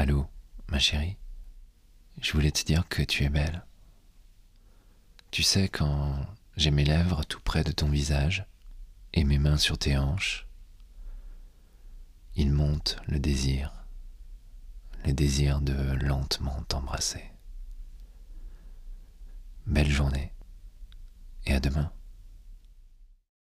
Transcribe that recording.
Allô, ma chérie Je voulais te dire que tu es belle. Tu sais, quand j'ai mes lèvres tout près de ton visage et mes mains sur tes hanches, il monte le désir, le désir de lentement t'embrasser. Belle journée et à demain.